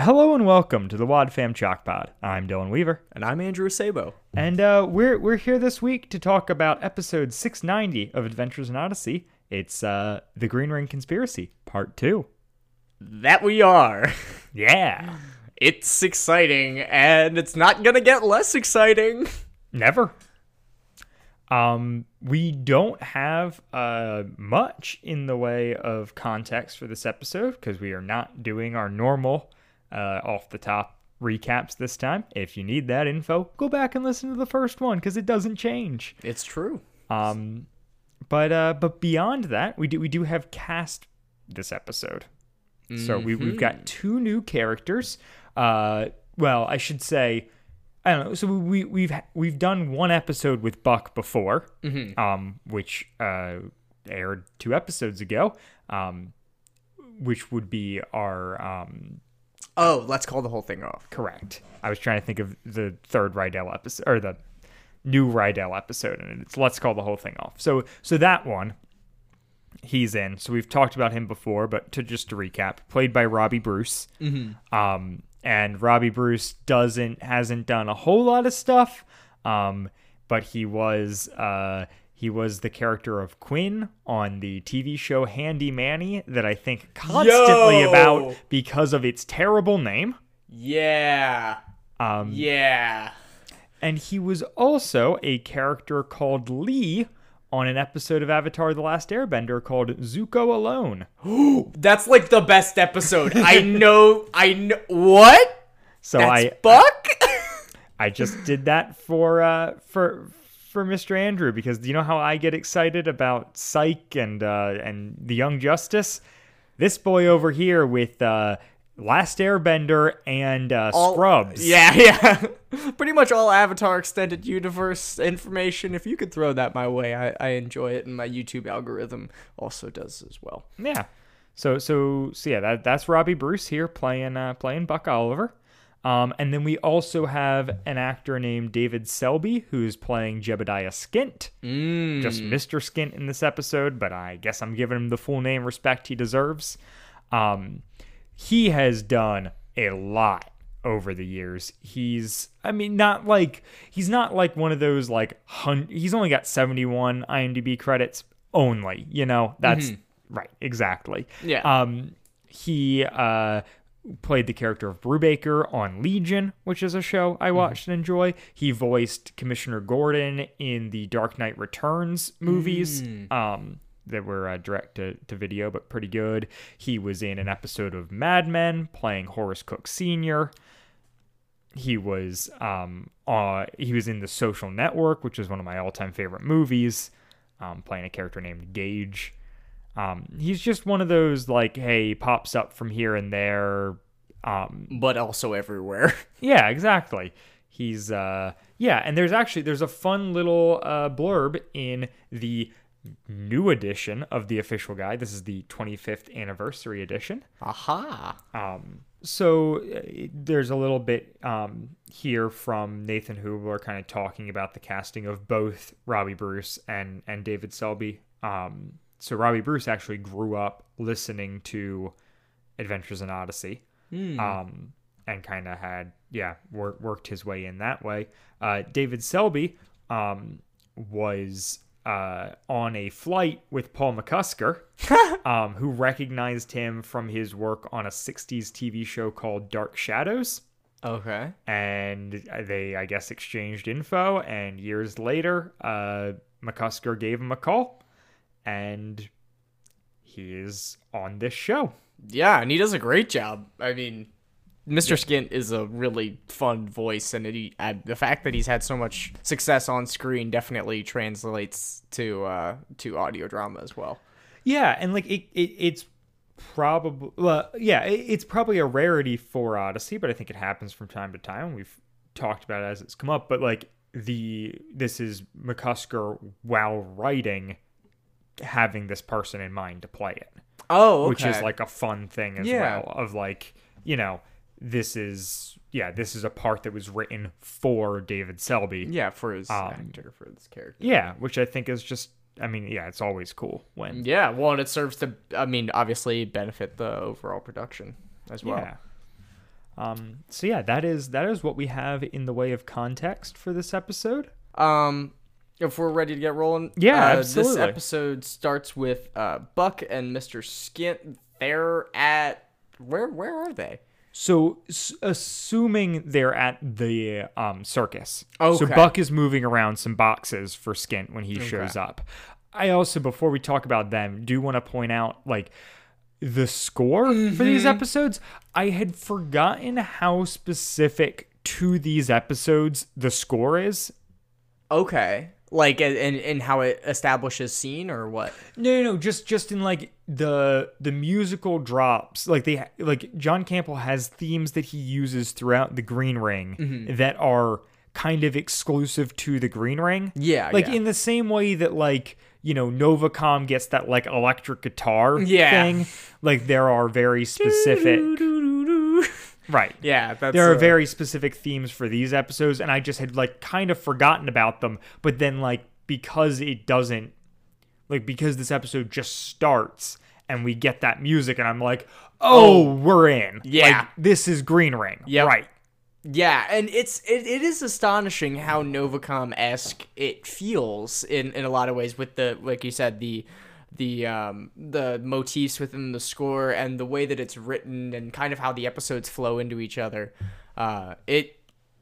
Hello and welcome to the Wad Fam Chalk Pod. I'm Dylan Weaver, And I'm Andrew Sabo. and uh, we're we're here this week to talk about episode 690 of Adventures in Odyssey. It's uh, the Green Ring Conspiracy, Part Two. That we are. Yeah, It's exciting, and it's not gonna get less exciting. never. Um, we don't have uh much in the way of context for this episode because we are not doing our normal uh off the top recaps this time. If you need that info, go back and listen to the first one because it doesn't change. It's true. Um, but uh, but beyond that, we do we do have cast this episode. So we we've got two new characters. Uh, well, I should say, I don't know. So we we've we've done one episode with Buck before, um, which uh aired two episodes ago. Um, which would be our um Oh, let's call the whole thing off. Correct. I was trying to think of the third Rydell episode or the new Rydell episode, and it's let's call the whole thing off. So so that one he's in. So we've talked about him before, but to just to recap, played by Robbie Bruce. Mm-hmm. Um, and Robbie Bruce doesn't hasn't done a whole lot of stuff. Um, but he was uh he was the character of Quinn on the TV show Handy Manny that I think constantly Yo! about because of its terrible name. Yeah. Um, Yeah. and he was also a character called Lee on an episode of Avatar The Last Airbender called Zuko Alone. That's like the best episode. I know. I know. What? So That's I Buck? I just did that for uh for for Mr. Andrew because you know how I get excited about Psych and uh and the Young Justice? This boy over here with uh Last Airbender and uh All- Scrubs. Yeah, yeah. Pretty much all Avatar Extended Universe information. If you could throw that my way, I, I enjoy it, and my YouTube algorithm also does as well. Yeah. So so so yeah, that that's Robbie Bruce here playing uh playing Buck Oliver. Um, and then we also have an actor named David Selby who's playing Jebediah Skint. Mm. Just Mr. Skint in this episode, but I guess I'm giving him the full name respect he deserves. Um, he has done a lot over the years. He's, I mean, not like he's not like one of those like hun- he's only got 71 IMDb credits only. You know, that's right, exactly. Yeah. Um, he uh played the character of Brubaker on Legion, which is a show I watched and enjoy. He voiced Commissioner Gordon in the Dark Knight Returns movies. Um, that were uh, direct to, to video, but pretty good. He was in an episode of Mad Men playing Horace Cook Sr. He was um uh he was in The Social Network, which is one of my all-time favorite movies, um, playing a character named Gage. Um, he's just one of those like, hey, pops up from here and there. Um, but also everywhere. yeah, exactly. He's uh, yeah, and there's actually there's a fun little uh, blurb in the new edition of the official guide. This is the 25th anniversary edition. Aha. Um, so uh, there's a little bit um, here from Nathan Hoobler kind of talking about the casting of both Robbie Bruce and and David Selby. Um, so Robbie Bruce actually grew up listening to Adventures in Odyssey, um, and kind of had yeah wor- worked his way in that way. Uh, David Selby um, was uh, on a flight with Paul McCusker, um, who recognized him from his work on a 60s TV show called Dark Shadows. Okay. And they, I guess, exchanged info. And years later, uh, McCusker gave him a call, and he is on this show. Yeah, and he does a great job. I mean, Mr. Skint is a really fun voice, and he, uh, the fact that he's had so much success on screen definitely translates to uh, to audio drama as well. Yeah, and like it, it it's probably well, yeah, it, it's probably a rarity for Odyssey, but I think it happens from time to time. We've talked about it as it's come up, but like the this is McCusker while writing having this person in mind to play it, Oh, which is like a fun thing as Yeah. well of like, you know, this is yeah, this is a part that was written for David Selby. yeah for his Um, actor for this character. Yeah, which I think is just I mean, yeah, it's always cool when Yeah, well, and it serves to, I mean, obviously benefit the overall production as well. Yeah. Um, so yeah, that is that is what we have in the way of context for this episode. Um, if we're ready to get rolling, Yeah, uh, This episode starts with uh, Buck and Mister Skint. They're at where? Where are they? So, s- assuming they're at the um, circus, so Buck is moving around some boxes for Skint when he shows up. I also, before we talk about them, do want to point out like the score for Mm-hmm. these episodes. I had forgotten how specific to these episodes the score is. Okay, like and and, how it establishes scene or what? No, no, no, just just in like the the musical drops, like they like John Campbell has themes that he uses throughout the Green Ring Mm-hmm. that are kind of exclusive to the Green Ring. Yeah, like yeah. in the same way that like you know Novacom gets that like electric guitar Yeah. thing. Like there are very specific, right? Yeah, that's there are uh, very specific themes for these episodes and i just had like kind of forgotten about them but then like because it doesn't like because this episode just starts and we get that music and i'm like oh, we're in Yeah. like, this is green ring Yeah. right Yeah, and it's it, it is astonishing how Novacom esque it feels in, in a lot of ways with the like you said the the um the motifs within the score and the way that it's written and kind of how the episodes flow into each other. Uh, it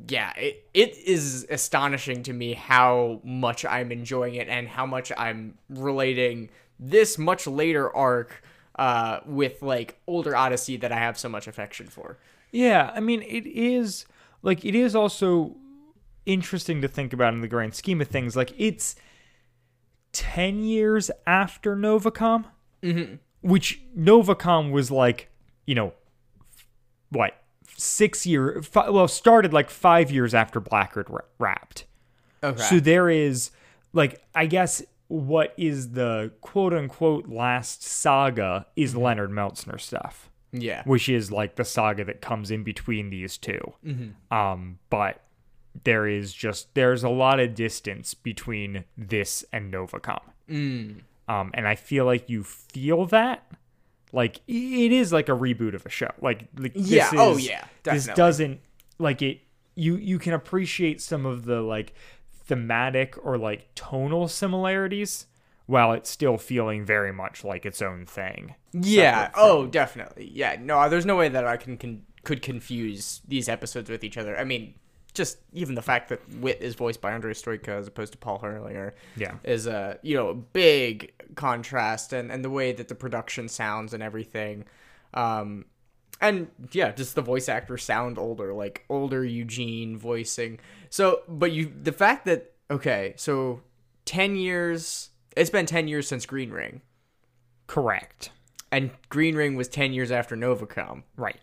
yeah it it is astonishing to me how much I'm enjoying it and how much I'm relating this much later arc uh with like older Odyssey that I have so much affection for. yeah i mean it is like it is also interesting to think about in the grand scheme of things like it's 10 years after novacom? Mm-hmm. Which novacom was like you know what six year well started like five years after Blackgaard wrapped. Okay. so there is like i guess what is the quote unquote last saga is mm-hmm. Leonard Meltsner stuff. Yeah. which is like the saga that comes in between these 2 mm-hmm. Um, but there is just there's a lot of distance between this and Novacom. Um, and I feel like you feel that, like it is like a reboot of a show. Like, like this Yeah, oh, is- yeah, This doesn't like it. You you can appreciate some of the like thematic or like tonal similarities while it's still feeling very much like its own thing. Yeah. Oh, definitely. Yeah. No, there's no way that I can, can could confuse these episodes with each other. I mean, just even the fact that Whit is voiced by Andre Stojka as opposed to Paul Herlinger Yeah. is a you know a big contrast, and and the way that the production sounds and everything. Um, and yeah, just the voice actors sound older, like older Eugene voicing. So, but you the fact that okay, so ten years. It's been ten years since Green Ring Correct. and Green Ring was 10 years after Novacom. Right.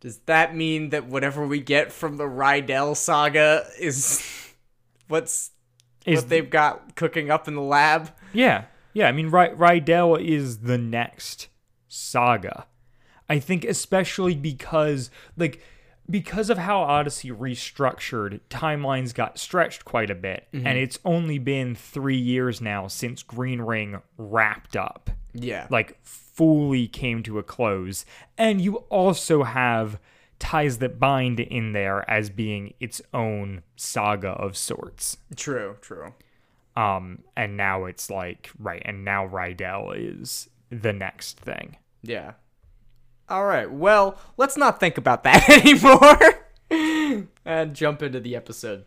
Does that mean that whatever we get from the Rydell saga is what's Is what they've got cooking up in the lab? Yeah, yeah. I mean, Ry- Rydell is the next saga. I think, especially because, like, because of how Odyssey restructured, timelines got stretched quite a bit, and mm-hmm. it's only been three years now since Green Ring wrapped up, Yeah. like, fully came to a close. And you also have ties that bind in there as being its own saga of sorts. true, true. Um, and now it's like right, and now Rydell is the next thing. Yeah. All right. Well, let's not think about that anymore and jump into the episode.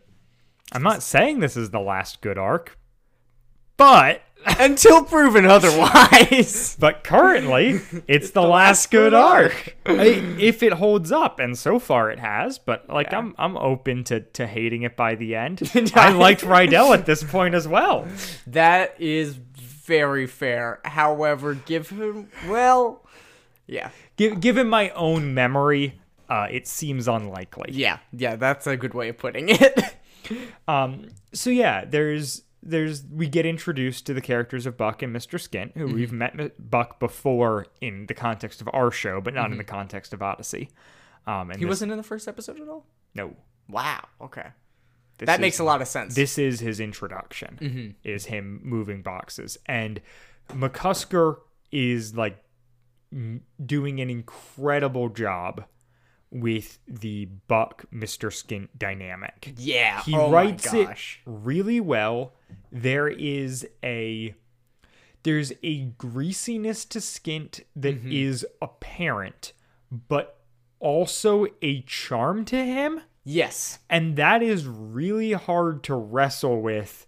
I'm not saying this is the last good arc, but Until proven otherwise. but currently it's the, last good arc. I- if it holds up, and so far it has, but like Yeah. I'm I'm open to to hating it by the end. I liked Rydell at this point as well. that is very fair. However, give him well, yeah. Give given my own memory, uh, it seems unlikely. Yeah, yeah, that's a good way of putting it. Um, so yeah, there's there's we get introduced to the characters of Buck and Mr. Skint, who mm-hmm. we've met Buck before in the context of our show, but not in mm-hmm. the context of Odyssey. Um, and he this- wasn't in the first episode at all? no. Wow, okay. This That is- makes a lot of sense. This is his introduction. Mm-hmm. Is him moving boxes, and McCusker is like doing an incredible job with the Buck Mr. Skint dynamic. Yeah. He oh writes it really well. There is a there's a greasiness to Skint that is Mm-hmm. apparent, but also a charm to him. Yes. And that is really hard to wrestle with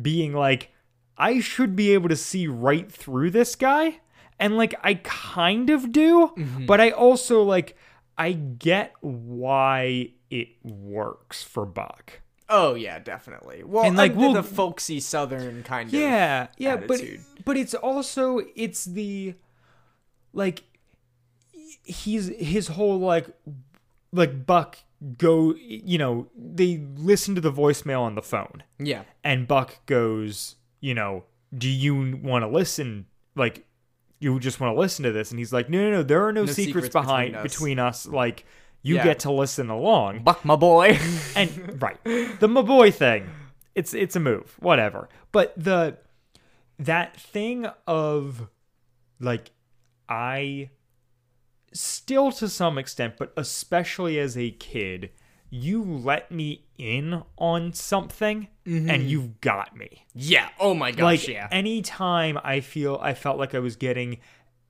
being like, I should be able to see right through this guy. And like, I kind of do, but I also like, I get why it works for Buck. Oh yeah, definitely. Well, And, like, we'll- the folksy southern kind of Yeah, yeah, attitude. but but it's also it's the like he's his whole like like Buck go you know they listen to the voicemail on the phone yeah. and Buck goes, you know, do you want to listen? Like, you just want to listen to this? And he's like, no, no, no, there are no, secrets, secrets behind between us." between us. Like, you Yeah. get to listen along. Buck, my boy. And right, the my boy thing, it's it's a move, whatever. But the that thing of like, I still to some extent, but especially as a kid, you let me in on something and mm-hmm. you've got me. yeah. Oh my gosh. Like yeah. anytime I feel I felt like I was getting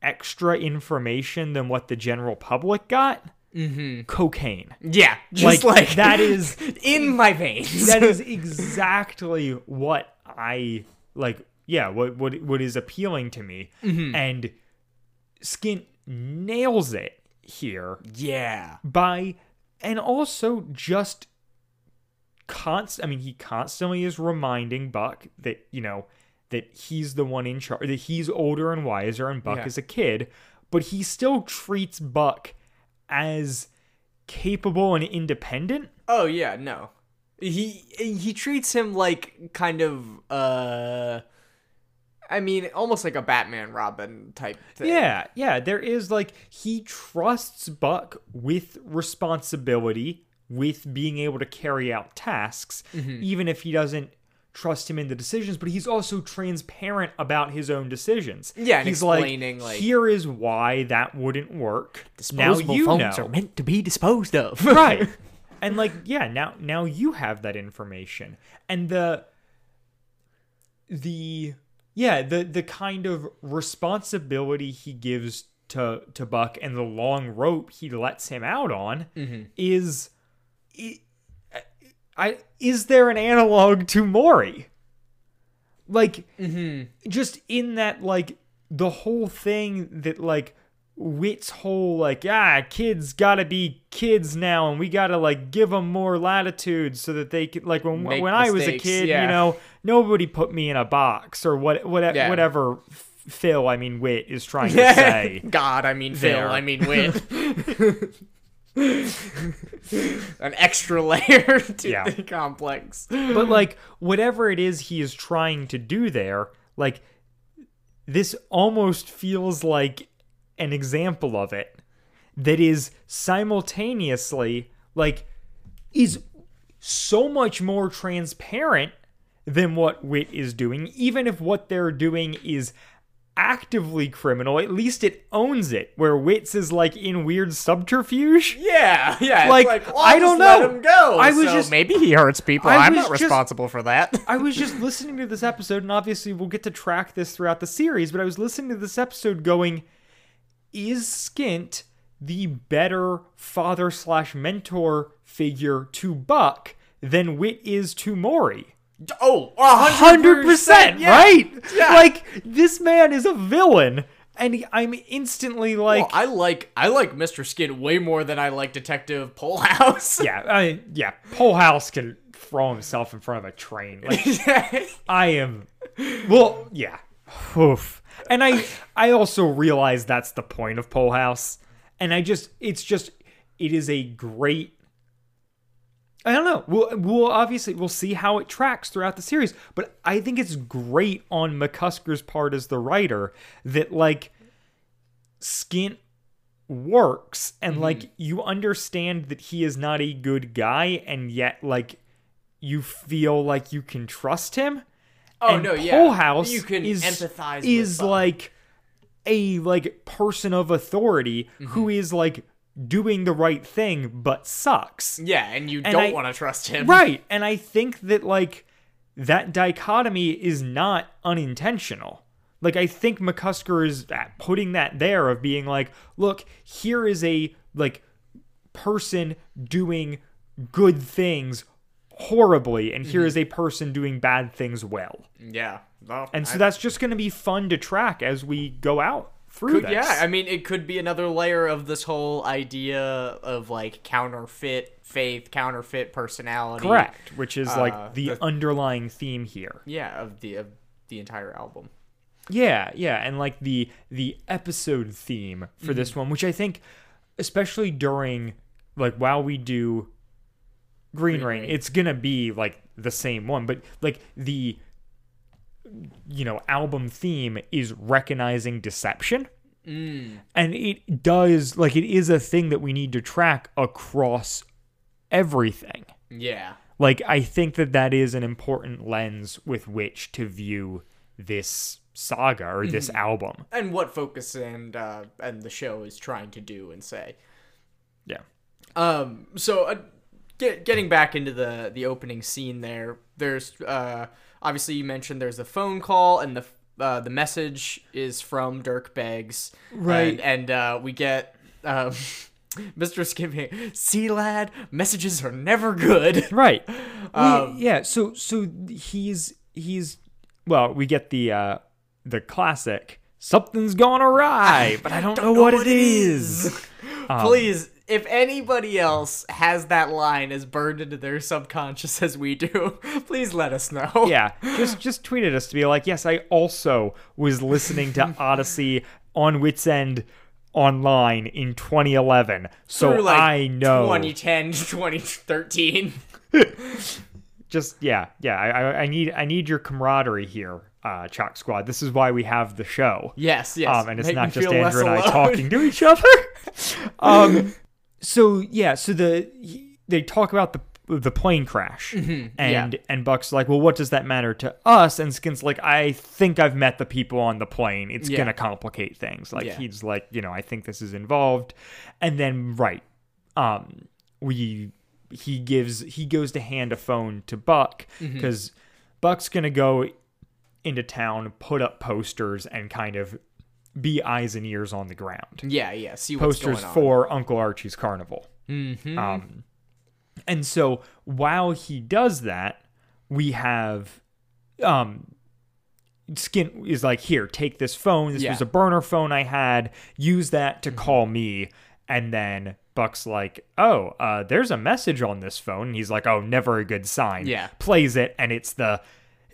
extra information than what the general public got, mm-hmm. cocaine. Yeah. Just like, like, that is in my veins. that is exactly what I like. Yeah, what what what is appealing to me, mm-hmm. and Skint nails it here yeah. by and also just const I mean he constantly is reminding Buck that you know that he's the one in charge that he's older and wiser and Buck Yeah. is a kid but he still treats Buck as capable and independent Oh yeah. No. He he treats him like kind of uh. I mean, almost like a Batman Robin type thing. Yeah, yeah. There is like he trusts Buck with responsibility, with being able to carry out tasks, Mm-hmm. even if he doesn't trust him in the decisions. But he's also transparent about his own decisions. Yeah, he's explaining, like- here is why that wouldn't work. Disposable now you phones know, are meant to be disposed of. right? And like, yeah, now now you have that information, and the the yeah the the kind of responsibility he gives to to Buck and the long rope he lets him out on is i- I is there an analog to Maury? Like just in that like the whole thing that like Whit's whole like ah kids gotta be kids now and we gotta like give them more latitude so that they can, like when Make when I was a kid yeah. you know nobody put me in a box or what what Yeah. whatever Phil I mean Whit is trying to say God, I mean Phil, There. I mean Whit. An extra layer to Yeah. the complex. but like whatever it is he is trying to do there like this almost feels like an example of it that is simultaneously like is so much more transparent than what Whit is doing even if what they're doing is actively criminal at least it owns it where Whit's is like in weird subterfuge Yeah, yeah. it's Like, like, well, I don't know. Let him go. I was so just- maybe he hurts people. I I'm was not just- responsible for that. I was just listening to this episode, and obviously we'll get to track this throughout the series, but I was listening to this episode going, is Skint the better father slash mentor figure to Buck than Whit is to Maury? Oh, Hundred percent, yeah. right? Yeah. Like this man is a villain, and he, I'm instantly like, Well, I like I like Mr. Skint way more than I like Detective Polehouse. yeah, I, yeah. Polehouse can throw himself in front of a train. Like I am. Well, yeah. Oof. And I I also realize that's the point of Polehouse And I just it's just it is a great I don't know. We'll we'll obviously we'll see how it tracks throughout the series, but I think it's great on McCusker's part as the writer that like Skint works and Mm-hmm. like you understand that he is not a good guy and yet like you feel like you can trust him. Oh and no, yeah. Polehouse you can is, empathize is like a like person of authority Mm-hmm. who is like doing the right thing but sucks. Yeah, and you And don't want to trust him. Right. And I think that like that dichotomy is not unintentional. Like I think McCusker is at- putting that there of being like, look, here is a like person doing good things horribly and here mm-hmm. is a person doing bad things well. Yeah. Well, And so I- that's just going to be fun to track as we go out through could, yeah, I mean, it could be another layer of this whole idea of like counterfeit faith, counterfeit personality. Correct, which is Uh, like the, the- underlying theme here. Yeah, of the of the entire album. Yeah, yeah, and like the the episode theme for this one, which I think, especially during like while we do Green, Ring, Ring. it's gonna be like the same one, but like the you know album theme is recognizing deception. And it does like it is a thing that we need to track across everything. Yeah. Like I think that that is an important lens with which to view this saga or this album. And what Focus and uh, and the show is trying to do and say. Yeah. Um. So, uh, get, getting back into the the opening scene there, there's uh obviously you mentioned there's a phone call and the uh, the message is from Dirk Beggs, Right. And, and uh, we get um. Mr. Skippy, see lad, messages are never good. Right. Um, We- yeah, so so he's he's well, we get the uh the classic something's gone awry, but I don't, know, what, it is. Um, Please, if anybody else has that line as burned into their subconscious as we do, please let us know. yeah, just just tweet at us to be like, "Yes, I also was listening to Odyssey on Whit's End online in 2011, so like, I know." 2010 to 2013. just yeah, yeah. I, I I need I need your camaraderie here, uh, Chalk Squad. This is why we have the show. Yes, yes. Um, and it's Make not just Andrew and I alone. talking to each other. um, so yeah, so the he- they talk about the the plane crash, and Mm-hmm. yeah. and Buck's like, well, what does that matter to us? And Skint's like, I think I've met the people on the plane. It's Yeah. gonna complicate things. Like Yeah. he's like, you know, I think this is involved, and then right, um, we he gives he goes to hand a phone to Buck Mm-hmm. because Buck's gonna go into town, put up posters, and kind of be eyes and ears on the ground. Yeah, yeah. See what's Posters going on. for Uncle Archie's Carnival. Mhm. Um, and so while he does that, we have um, Skint is like, here, take this phone. This Yeah. was a burner phone I had. Use that to call me. And then Buck's like, oh, uh, there's a message on this phone. And he's like, oh, never a good sign. Yeah. Plays it, and it's the,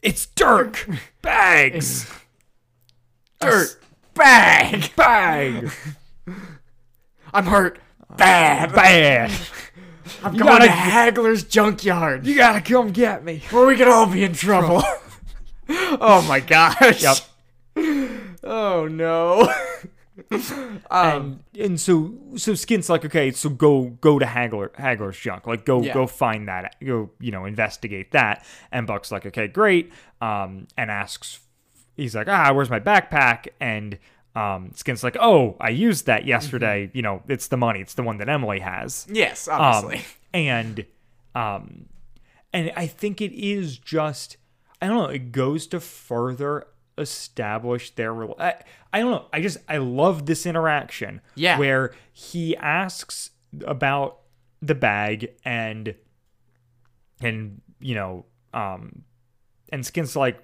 it's Dirk Bags. Dirt bag. Bang! I'm hurt. Bad. Bad. I'm You going gotta- to Hagler's junkyard You gotta come get me. where we could all be in trouble. oh my gosh. Yep. Oh no. um, and and so so Skint's like, okay, so go go to Hagler Hagler's junk, like go Yeah. go find that, go you know investigate that. And Buck's like, okay, great, um, and asks, he's like, ah, where's my backpack? And um, Skint's like, oh, I used that yesterday. You know, it's the money, it's the one that Emily has. yes, Um, obviously. and um, and I think it is just I don't know. It goes to further establish their. I, I don't know. I just I love this interaction. Yeah. where he asks about the bag and and you know um and Skint's like.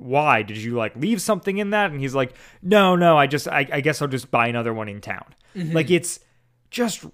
Why did you like leave something in that? And he's like, no, no, I just, I, I guess I'll just buy another one in town. Mm-hmm. Like it's just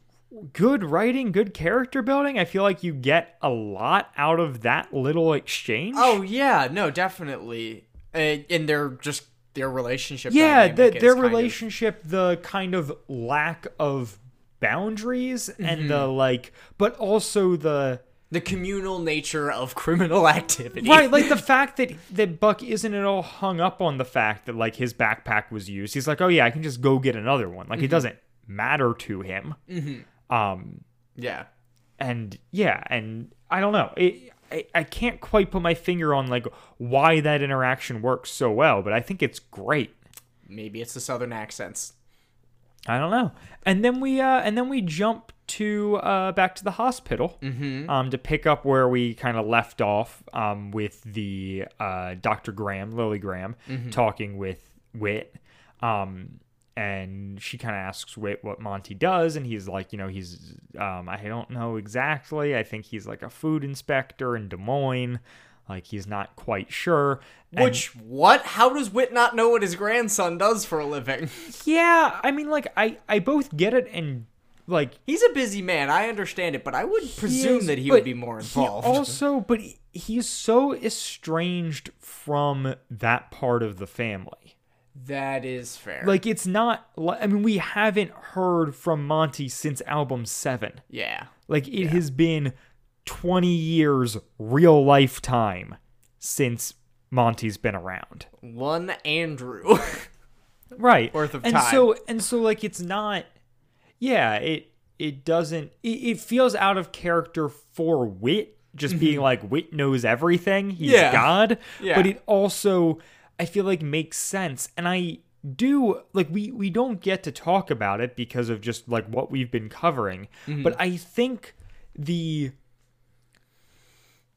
good writing, good character building. I feel like you get a lot out of that little exchange. oh yeah, no, definitely. Uh, and their just their relationship. yeah, the, their kind of- relationship, the kind of lack of boundaries, and the Mm-hmm. like, but also the the communal nature of criminal activity. right, like the fact that that Buck isn't at all hung up on the fact that like his backpack was used. He's like, oh yeah, I can just go get another one. Mm-hmm. Like it doesn't matter to him. Um, Yeah. and yeah and i don't know it, I, I can't quite put my finger on like why that interaction works so well but i think it's great Maybe it's the southern accents. I don't know. And then we uh and then we jump to uh back to the hospital um to pick up where we kind of left off um with the uh Dr. Graham, Lily Graham talking with Whit. Um and she kind of asks Whit what Monty does and he's like, you know, he's um I don't know exactly. I think he's like a food inspector in Des Moines. Like he's not quite sure. And- Which what? How does Whit not know what his grandson does for a living? yeah, I mean like I I both get it and like He's a busy man. I understand it, but I would presume is, that he would be more involved. Also, but he- he's so estranged from that part of the family. that is fair. Like it's not. I mean, we haven't heard from Monty since album seven. yeah. Like it has been twenty years, real lifetime, since Monty's been around. One Andrew. right worth of and time. so and so like it's not yeah it it doesn't it, it feels out of character for Whit just being like Whit knows everything he's Mm-hmm. Yeah. god Yeah. but it also i feel like makes sense and i do like we we don't get to talk about it because of just like what we've been covering Mm-hmm. but i think the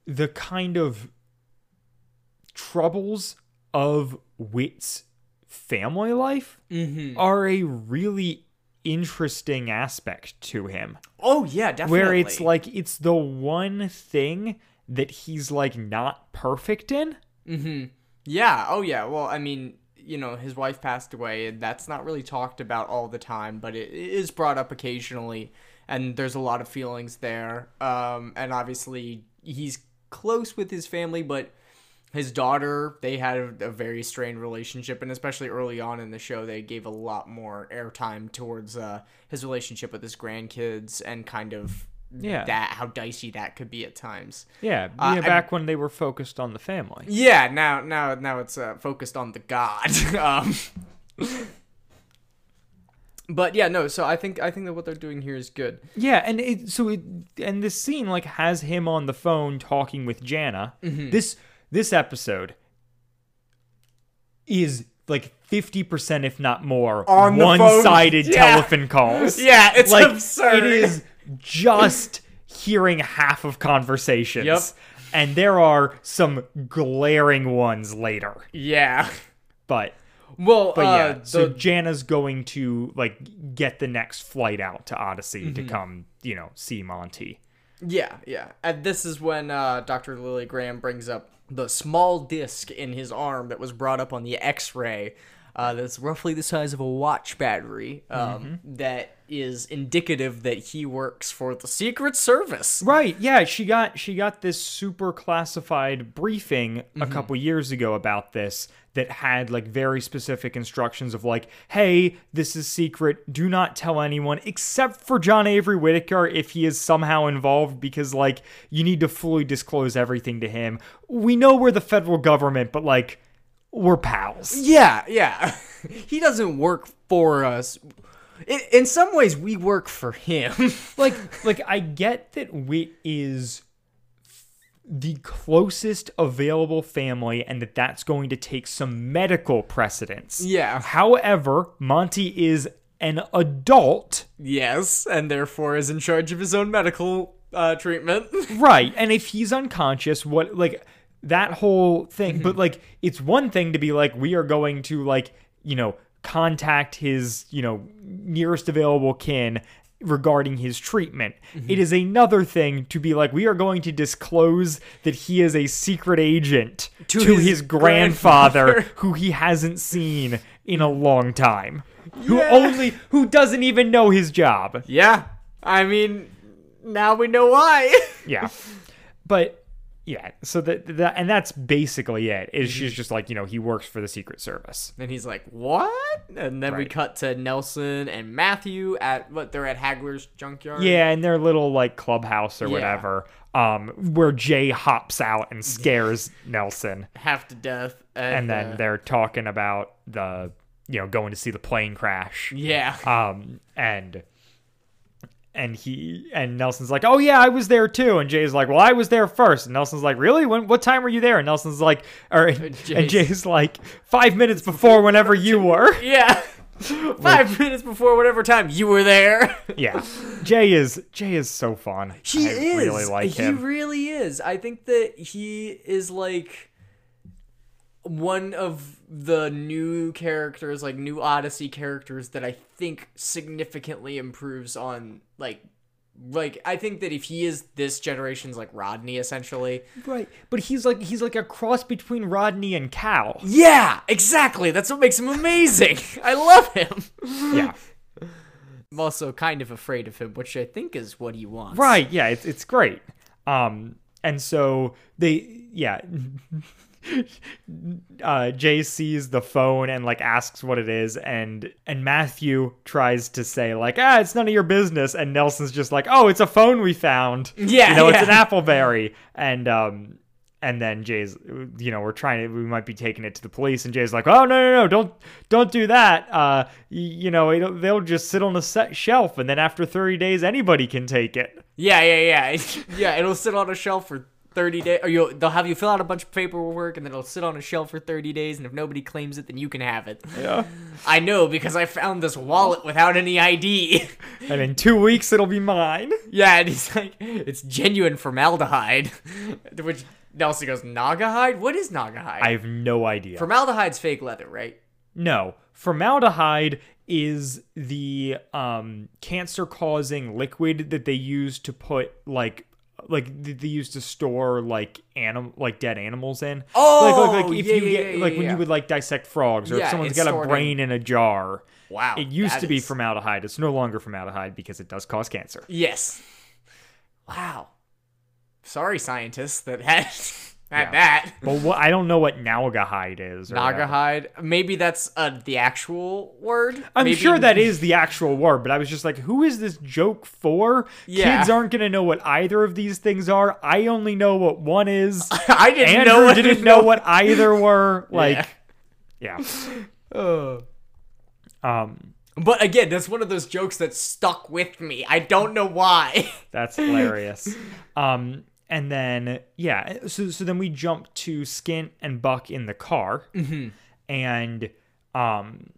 the kind of troubles of Whit's family life Mm-hmm. are a really interesting aspect to him. oh yeah, definitely. Where it's like it's the one thing that he's like not perfect in. Mhm. Yeah. Oh, yeah. Well, I mean, you know, his wife passed away, and that's not really talked about all the time, but it, it is brought up occasionally, and there's a lot of feelings there. Um, and obviously, he's close with his family, but his daughter, they had a, very strained relationship, and especially early on in the show, they gave a lot more airtime towards uh, his relationship with his grandkids and kind of Yeah. that how dicey that could be at times. Yeah, Uh, yeah, back when they were focused on the family. Yeah, now now now it's uh, focused on the god. um, but yeah, no. So I think I think that what they're doing here is good. Yeah, and it so it and this scene like has him on the phone talking with Jana. Mm-hmm. This this episode is like 50% if not more On one-sided yeah. telephone calls. Yeah, it's like absurd. it is just hearing half of conversations. Yep. And there are some glaring ones later. Yeah. But Well, but uh, yeah, so the- Jana's going to like get the next flight out to Odyssey Mm-hmm. to come, you know, see Monty. yeah, yeah. And this is when uh, Dr. Lily Graham brings up the small disc in his arm that was brought up on the X-ray. Uh, that's roughly the size of a watch battery. Um, that is indicative that he works for the Secret Service. Right. Yeah, she got she got this super classified briefing a Mm-hmm. couple years ago about this that had like very specific instructions of like, "Hey, this is secret. Do not tell anyone except for John Avery Whitaker if he is somehow involved because like you need to fully disclose everything to him. We know we're the federal government, but like we're pals." Yeah, yeah. he doesn't work for us. In, in some ways, we work for him. like like I get that Wit is the closest available family and that that's going to take some medical precedence. Yeah. However, Monty is an adult, yes, and therefore is in charge of his own medical uh, treatment. right? And if he's unconscious, what like that whole thing, but like it's one thing to be like we are going to like, you know, contact his, you know, nearest available kin regarding his treatment. Mm-hmm. It is another thing to be like, we are going to disclose that he is a secret agent to, his his, grandfather, grandfather. who he hasn't seen in a long time. Who only who doesn't even know his job. yeah, I mean, now we know why. Yeah. But yeah, so that that and that's basically it. Is Mm-hmm. she's just like, you know, he works for the Secret Service. and he's like, "What?" And then we cut to Nelson and Matthew at what they're at Hagler's junkyard. Yeah, in their little like clubhouse or Yeah. whatever, um, where Jay hops out and scares Nelson, half to death, and, and then uh, they're talking about the, you know, going to see the plane crash. yeah, Um, and and he and Nelson's like, "Oh yeah, I was there too." And Jay's like, "Well, I was there first. And Nelson's like, "Really? When? What time were you there?" And Nelson's like, or and Jay's- Jay's like, five minutes before whenever you were." yeah. Five minutes before whatever time you were there. Yeah, Jay is Jay is so fun. He I is. really like him. he really is. I think that he is like one of the new characters, like new Odyssey characters that I think significantly improves on like like I think that if he is this generation's like Rodney essentially. right, but he's like he's like a cross between Rodney and Cal. Yeah, exactly. That's what makes him amazing. I love him. Yeah, I'm also kind of afraid of him, which I think is what he wants. right. Yeah, it's it's great. Um, and so they yeah. uh, Jay sees the phone and like asks what it is, and and Matthew tries to say like ah it's none of your business, and Nelson's just like oh it's a phone we found, Yeah, you know it's an AppleBerry, and um and then Jay's you know we're trying to we might be taking it to the police, and Jay's like oh no no no don't don't do that, uh you know it'll, they'll just sit on a set shelf, and then after thirty days anybody can take it. Yeah, yeah, yeah. yeah, it'll sit on a shelf for 30 days. Or you'll, they'll have you fill out a bunch of paperwork and then it'll sit on a shelf for 30 days. And if nobody claims it, then you can have it. Yeah. I know because I found this wallet without any ID. And in two weeks it'll be mine. yeah, and he's like, it's genuine formaldehyde. Which Nelson goes, Naugahyde? What is Naugahyde? I have no idea. Formaldehyde's fake leather, right? No, formaldehyde is the um, cancer-causing liquid that they use to put like like they used to store like animal like dead animals in. Oh, like, like, like oh, if yeah, you yeah, get yeah, like when you would like dissect frogs or if someone's got a brain in a jar. Wow. It used to be is- formaldehyde. It's no longer formaldehyde because it does cause cancer. Yes. Wow. Sorry, scientists that had, had Yeah. that. But what I don't know what naugahyde is. Naugahyde. Maybe that's uh, the actual word. I'm Maybe- sure that is the actual word, but I was just like, who is this joke for? Yeah. Kids aren't gonna know what either of these things are. I only know what one is. I didn't Andrew know. What didn't know what either were. Like, Yeah. yeah. Uh, Um, But again, that's one of those jokes that stuck with me. I don't know why. that's hilarious. um, and then yeah, so so then we jump to Skint and Buck in the car, Mm-hmm. and um.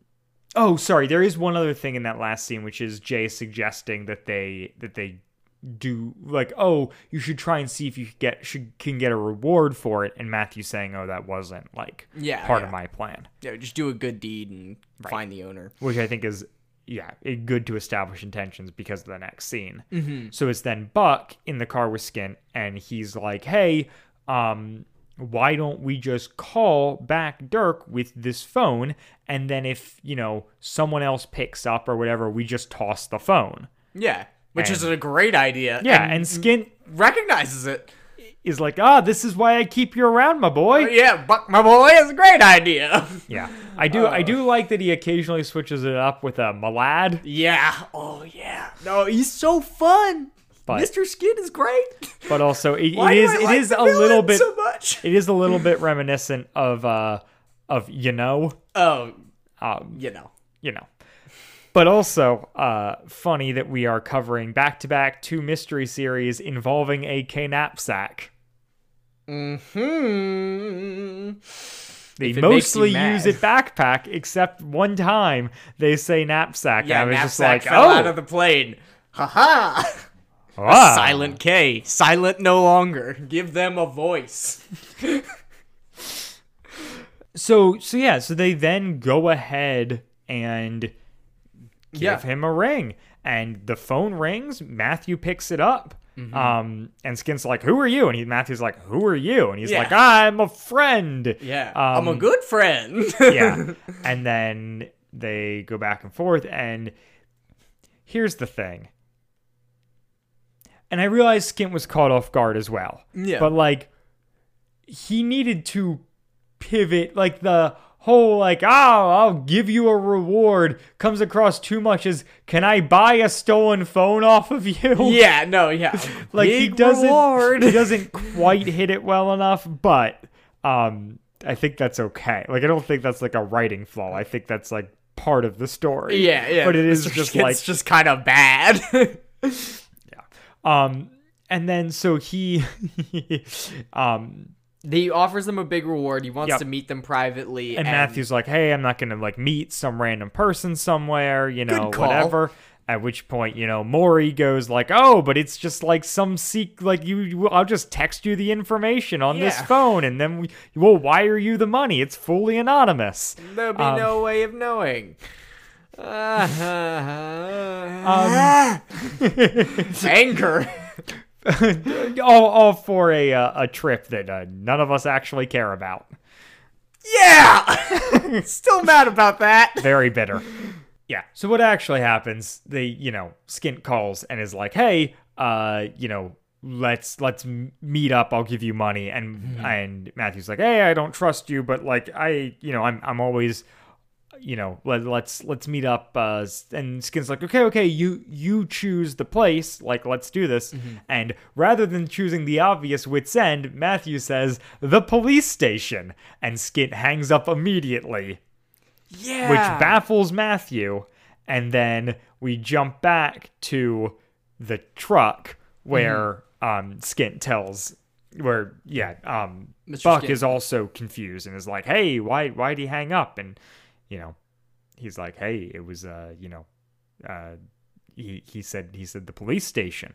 Oh, sorry. There is one other thing in that last scene, which is Jay suggesting that they that they do like, oh, you should try and see if you get should can get a reward for it, and Matthew saying, oh, that wasn't like Yeah, part yeah. of my plan, yeah, just do a good deed and find the owner. which I think is yeah it, good to establish intentions because of the next scene. Mm-hmm. So it's then Buck in the car with Skint, and he's like, hey, um. Why don't we just call back Dirk with this phone? And then, if, you know, someone else picks up or whatever, we just toss the phone. Yeah, which is a great idea. Yeah, and and Skint recognizes it. Is like, ah, this is why I keep you around, my boy. Yeah, Buck, my boy, is a great idea. Yeah, I do. I do like that he occasionally switches it up with a malad, yeah. Oh yeah. No, he's so fun. But- Mr. Skint is great. but also it, it is it do is I it like is a little bit so much. it is a little bit reminiscent of uh of you know Oh, um you know. you know. But also, uh, funny that we are covering back to back two mystery series involving a K knapsack. Hmm. They If it makes you mostly use it backpack, except one time they say knapsack. Yeah, and I was just like, fell oh, out of the plane. Ha ha. ah. Silent K. Silent no longer. Give them a voice. So so yeah, so they then go ahead and give Yeah. him a ring, and the phone rings. Matthew picks it up. Mm-hmm. Um, and Skint's like, "Who are you?" And he, Matthew's like, "Who are you?" And he's Yeah. like, "I'm a friend." Yeah. Um, I'm a good friend. yeah. And then they go back and forth. And here's the thing. And I realized Skint was caught off guard as well. Yeah. But like, he needed to pivot. Like the whole like, oh, I'll give you a reward comes across too much as, can I buy a stolen phone off of you? yeah, no, yeah. like he doesn't reward. he doesn't quite hit it well enough but um i think that's okay like i don't think that's like a writing flaw i think that's like part of the story Yeah, yeah. but it is Mr. just like just kind of bad. Yeah. Um and then so he um he offers them a big reward. He wants Yep. to meet them privately. and Matthew's like, "Hey, I'm not gonna like meet some random person somewhere, you know, whatever." At which point, you know, Maury goes like, "Oh, but it's just like some seek like you, you I'll just text you the information on this phone, and then we will wire you the money. It's fully anonymous." There'll be Um, no way of knowing. Um, Anger. all, all for a uh, a trip that uh, none of us actually care about. Yeah. Still mad about that. Very bitter. Yeah. So what actually happens? They, you know, Skint calls and is like, "Hey, uh, you know, let's let's meet up. I'll give you money." And and Matthew's like, "Hey, I don't trust you, but like I, you know, I'm I'm always." You know, let, let's let's meet up. Uh, and Skint's like, okay, okay, you you choose the place. Like, let's do this. And rather than choosing the obvious Whit's End, Matthew says the police station, and Skint hangs up immediately Yeah. which baffles Matthew. And then we jump back to the truck where um Skint tells where yeah, um Mr. Buck Skint. is also confused and is like, Hey, why why'd he hang up? And you know, he's like, Hey, it was uh, you know, uh he, he said he said the police station.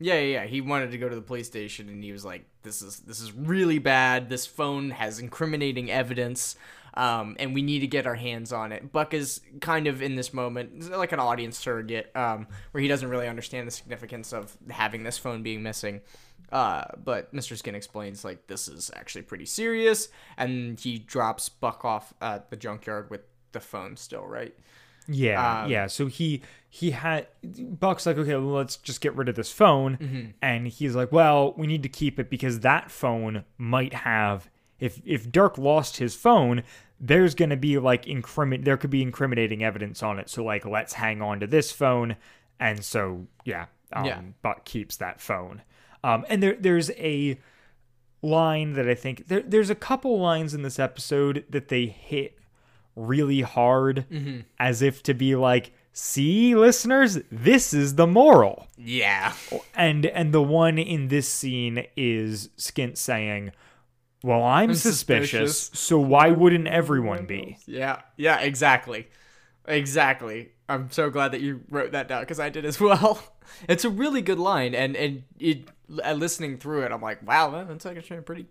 Yeah, yeah, yeah. He wanted to go to the police station, and he was like, "This is this is really bad. This phone has incriminating evidence, um, and we need to get our hands on it." Buck is kind of in this moment like an audience surrogate, um, where he doesn't really understand the significance of having this phone being missing. Uh, but Mr. Skint explains like this is actually pretty serious, and he drops Buck off at the junkyard with the phone still, right? Yeah, Um, yeah. So he he had Buck's like, okay, well, let's just get rid of this phone, Mm-hmm. and he's like, well, we need to keep it because that phone might have if if Dirk lost his phone, there's gonna be like incrimin there could be incriminating evidence on it. So like, let's hang on to this phone, and so yeah, um, Yeah. Buck keeps that phone. Um, and there there's a line that I think there, there's a couple lines in this episode that they hit really hard as if to be like see listeners this is the moral Yeah. and and the one in this scene is skint saying well i'm, suspicious, suspicious. so why wouldn't everyone be Yeah, yeah, exactly. Exactly. I'm so glad that you wrote that down because I did as well. It's a really good line, and and it listening through it, I'm like, wow, that- that's actually pretty.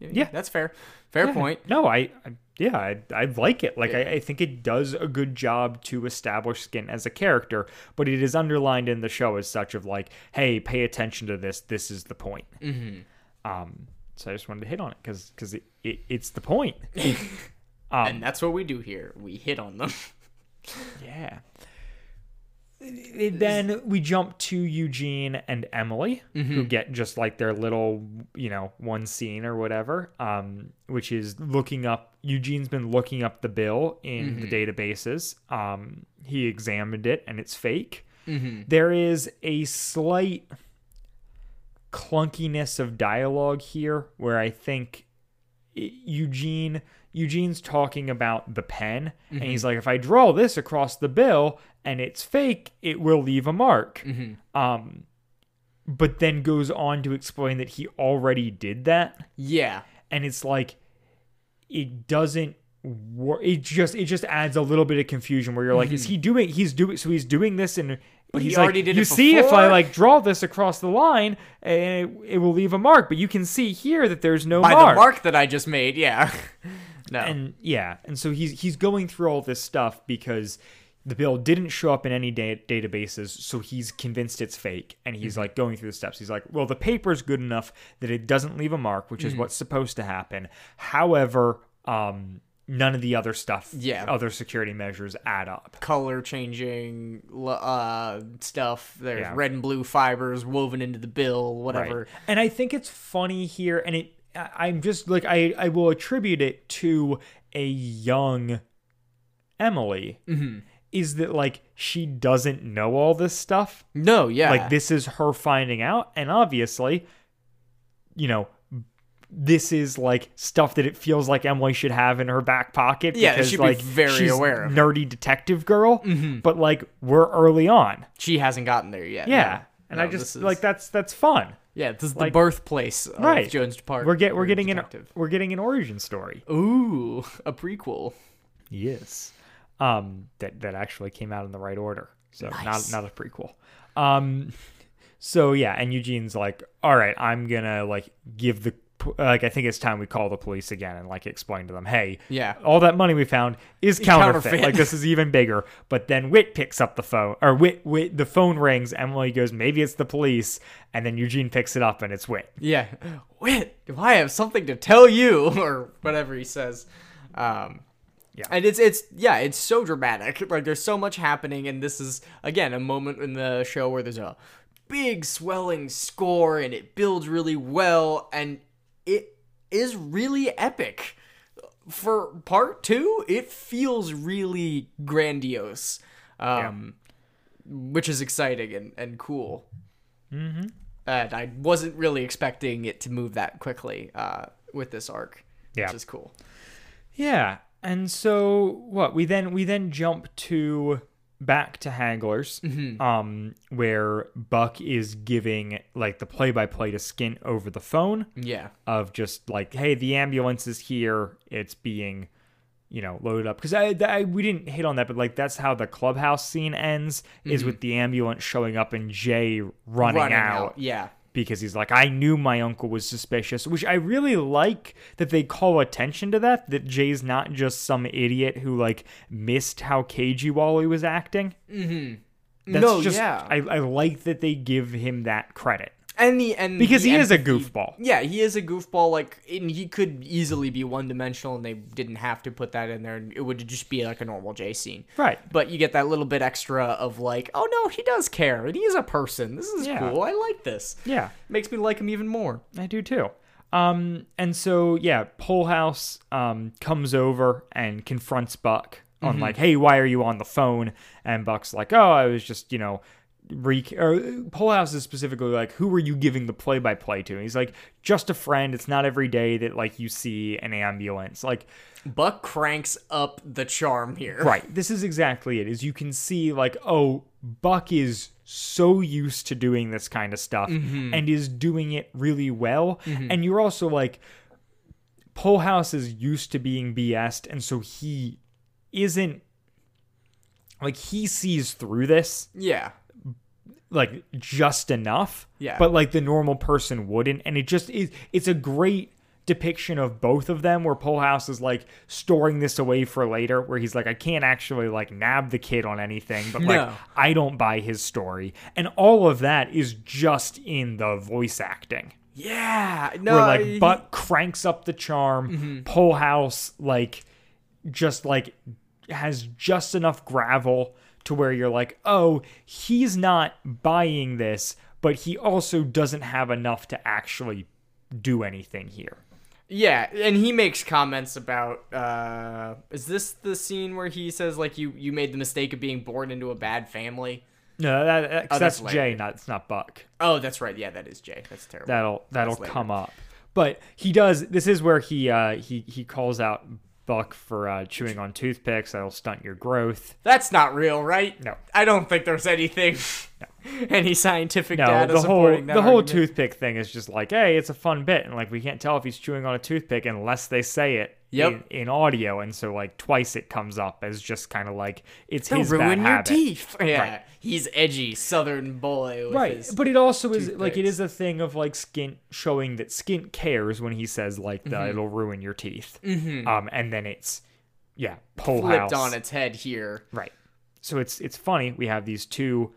Yeah, Yeah. that's fair. Fair point. no i, I yeah I, I like it like I, I think it does a good job to establish Skint as a character but it is underlined in the show as such of like hey pay attention to this this is the point mm-hmm. um so i just wanted to hit on it because because it, it, it's the point Um, and that's what we do here. We hit on them. Yeah. Then we jump to Eugene and Emily, who get just like their little, you know, one scene or whatever, um, which is looking up. Eugene's been looking up the bill in the databases. Um, he examined it and it's fake. There is a slight clunkiness of dialogue here where I think Eugene Eugene's talking about the pen and he's like if I draw this across the bill and it's fake it will leave a mark. Mm-hmm. Um but then goes on to explain that he already did that. Yeah. and it's like it doesn't work it just it just adds a little bit of confusion where you're like is mm-hmm. he doing he's doing so he's doing this and But he he's like, already did you it see if I like draw this across the line it, it will leave a mark. But you can see here that there's no By mark. the mark that I just made, yeah. no. and yeah. And so he's he's going through all this stuff because the bill didn't show up in any da- databases so he's convinced it's fake and he's Mm-hmm. like going through the steps he's like well the paper's good enough that it doesn't leave a mark which is Mm-hmm. what's supposed to happen however um none of the other stuff Yeah. other security measures add up color changing uh stuff there's Yeah. red and blue fibers woven into the bill whatever Right. And I think it's funny here, and it I- I'm just like I I will attribute it to a young Emily. Mm-hmm. Is that like she doesn't know all this stuff? no yeah Like this is her finding out, and obviously, you know, this is like stuff that it feels like Emily should have in her back pocket. Yeah, because, she'd be like, very she's aware of. Nerdy detective girl, Mm-hmm. but like we're early on. she hasn't gotten there yet Yeah. no. And No, I just is- like that's that's fun. Yeah, this is Like- the birthplace of Right. Jones Park. We're get we're getting an we're getting an origin story. Ooh, a prequel. Yes. Um, that that actually came out in the right order. So Nice. not not a prequel. Um, so yeah, and Eugene's like, all right, I'm gonna like give the like I think it's time we call the police again and like explain to them, hey, Yeah. all that money we found is counterfeit. counterfeit. Like this is even bigger. But then Whit picks up the phone, or Whit, Whit, the phone rings. Emily goes, maybe it's the police, and then Eugene picks it up and it's Whit. Yeah. Whit, do I have something to tell you? Or whatever he says. Um, Yeah. And it's it's yeah, it's so dramatic. Like there's so much happening, and this is again a moment in the show where there's a big swelling score and it builds really well, and it is really epic. For part two, it feels really grandiose, um, which is exciting and, and cool. Mm-hmm. And I wasn't really expecting it to move that quickly uh, with this arc, Yeah. which is cool. Yeah, and so what we then we then jump to back to Hagler's, um, where Buck is giving like the play by play to Skint over the phone Yeah. of just like, hey, the ambulance is here, it's being, you know, loaded up. Because I, I we didn't hit on that, but like that's how the clubhouse scene ends is with the ambulance showing up and Jay running, out Yeah. Because he's like, I knew my uncle was suspicious, which I really like that they call attention to that, that Jay's not just some idiot who like missed how cagey Wally was acting. Mm-hmm. That's No, just, yeah. I, I like that they give him that credit And the and because the he is a goofball. Yeah, he is a goofball. Like, and he could easily be one dimensional, and they didn't have to put that in there. and It would just be like a normal Jay scene. Right. But you get that little bit extra of like, oh no, he does care, and he is a person. This is Yeah. cool. I like this. Yeah, Makes me like him even more. I do too. Um, and so yeah, Polehouse um comes over and confronts Buck on like, hey, why are you on the phone? And Buck's like, oh, I was just, you know, re or uh, Polehouse is specifically like, who were you giving the play by play to? And he's like, just a friend. It's not every day that like you see an ambulance. Like, Buck cranks up the charm here. right, this is exactly it. Is you can see like, oh, Buck is so used to doing this kind of stuff mm-hmm. and is doing it really well. Mm-hmm. And you're also like, Polehouse is used to being BS'd, and so he isn't like he sees through this Yeah. Like just enough. Yeah. But like the normal person wouldn't. And it just is it's a great depiction of both of them where Polehouse is like storing this away for later where he's like I can't actually like nab the kid on anything but like No. I don't buy his story and all of that is just in the voice acting Yeah. No. where like he- Buck cranks up the charm mm-hmm. Polehouse like just like has just enough gravel to where you're like oh he's not buying this but he also doesn't have enough to actually do anything here Yeah, and he makes comments about uh is this the scene where he says like you you made the mistake of being born into a bad family? no that, that- Oh, that's that's Jay not it's not Buck Oh, that's right. Yeah, that is Jay. That's terrible. that'll that'll come up but he does this is where he uh he he calls out Buck for uh, chewing on toothpicks that'll stunt your growth That's not real, right? No. I don't think there's anything no. any scientific No, data the whole supporting that the whole toothpick thing is just like, hey, it's a fun bit, and like we can't tell if he's chewing on a toothpick unless they say it Yep. in, in audio, and so like twice it comes up as just kind of like it's They'll his ruin bad your habit. teeth. Yeah, Right. he's edgy southern boy. With Right, but it also is like it is a thing of like Skint showing that Skint cares when he says like the Mm-hmm. it'll ruin your teeth, um, and then it's yeah, pole flipped house on its head here. Right. So it's it's funny we have these two,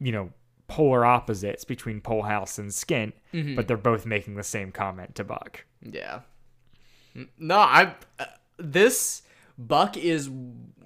you know, polar opposites between Polehouse and Skint, Mm-hmm. but they're both making the same comment to Buck. Yeah. No, I. Uh, this Buck is.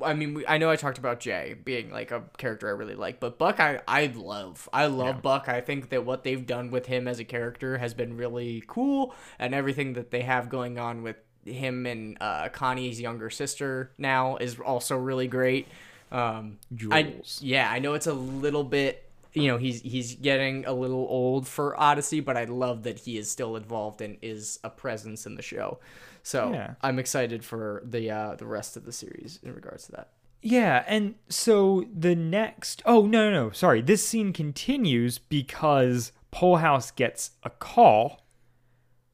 I mean, we, I know I talked about Jay being like a character I really like, but Buck, I I love. I love Buck. I think that what they've done with him as a character has been really cool, and everything that they have going on with him and uh, Connie's younger sister now is also really great. Um, I, yeah, I know it's a little bit. You know, he's he's getting a little old for Odyssey, but I love that he is still involved and is a presence in the show. So Yeah. I'm excited for the uh, the rest of the series in regards to that. Yeah, and so the next oh no no no, sorry. This scene continues because Polehouse gets a call.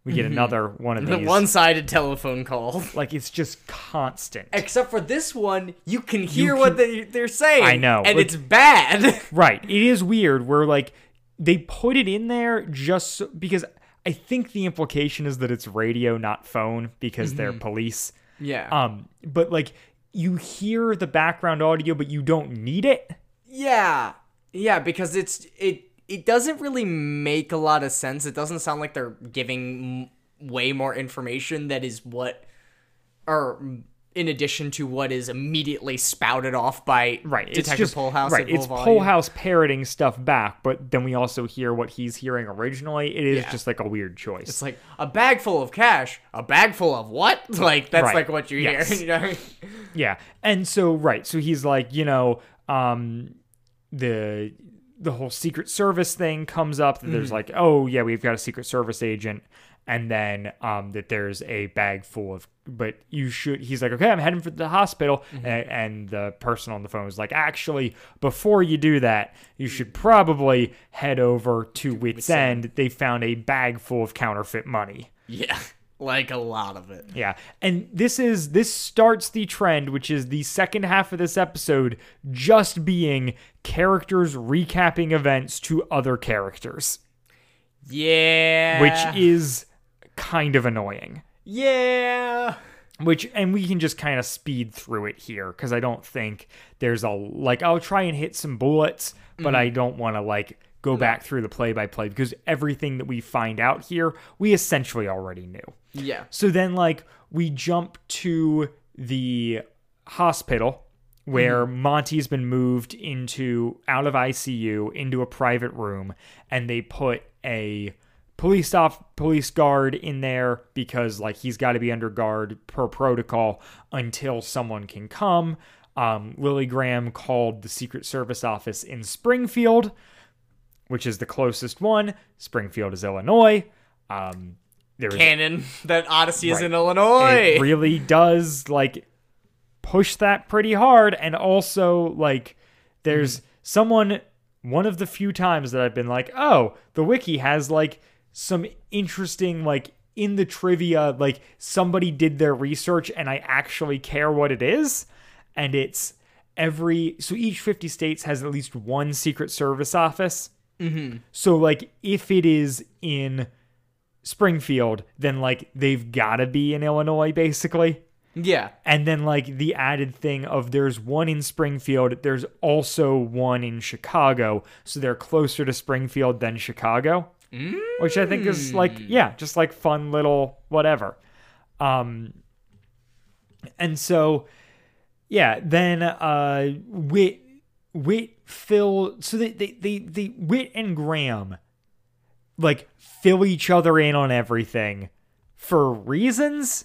We get another one of these. The one-sided telephone call. like it's just constant. Except for this one, you can hear can- what they, they're saying. I know, And like- it's bad. Right. It is weird where like they put it in there just so, because I think the implication is that it's radio, not phone, because they're police. yeah. Um, but like you hear the background audio, but you don't need it. Yeah, yeah, because it's it it doesn't really make a lot of sense. It doesn't sound like they're giving m- way more information that is what, or in addition to what is immediately spouted off by Right. it's Detective just, Polehouse. Right. It's volume. Polehouse parroting stuff back, but then we also hear what he's hearing originally. It is Yeah. just like a weird choice. It's like a bag full of cash. A bag full of what? Like that's Right. like what you Yes. hear. You know? Yeah. And so right, so he's like, you know, um the the whole secret service thing comes up that Mm-hmm. there's like, oh yeah, we've got a secret service agent and then um that there's a bag full of but you should he's like, okay, I'm heading for the hospital Mm-hmm. and, and the person on the phone is like, actually, before you do that, you should probably head over to Whit's End. They found a bag full of counterfeit money. Yeah, like a lot of it. Yeah. And this is this starts the trend, which is the second half of this episode just being characters recapping events to other characters, Yeah, which is kind of annoying. yeah. Which and we can just kind of speed through it here cuz I don't think there's a like I'll try and hit some bullets, but mm-hmm. I don't want to like go back through the play by play because everything that we find out here we essentially already knew. Yeah. So then, like, we jump to the hospital where Monty's been moved into out of ICU into a private room, and they put a police off police guard in there because like he's got to be under guard per protocol until someone can come. Um, Lily Graham called the Secret Service office in Springfield, which is the closest one. Springfield is Illinois. Um, there Canon that Odyssey is in Illinois. it really does like push that pretty hard and also like there's someone one of the few times that I've been like, "Oh, the wiki has like some interesting like in the trivia like somebody did their research and I actually care what it is." And it's every so each 50 states has at least one secret service office. Mm-hmm. So like if it is in Springfield, then like they've got to be in Illinois basically. yeah. And then like the added thing of there's one in Springfield, there's also one in Chicago, so they're closer to Springfield than Chicago, which I think is like yeah, just like fun little whatever. Um and so yeah, then uh Whit Whit Phil so they they they, they Whit and Graham like fill each other in on everything for reasons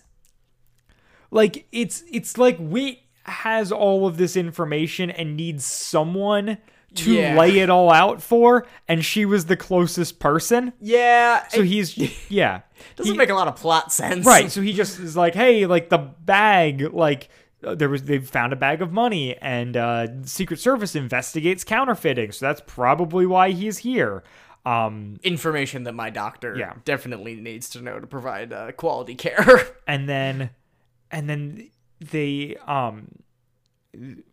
like it's it's like Whit has all of this information and needs someone to Yeah. lay it all out for and she was the closest person Yeah. so he's yeah doesn't He- make a lot of plot sense. right so he just is like hey like the bag like there was they found a bag of money and uh secret service investigates counterfeiting so that's probably why he's here um Information that my doctor Yeah. definitely needs to know to provide uh, quality care. and then and then they um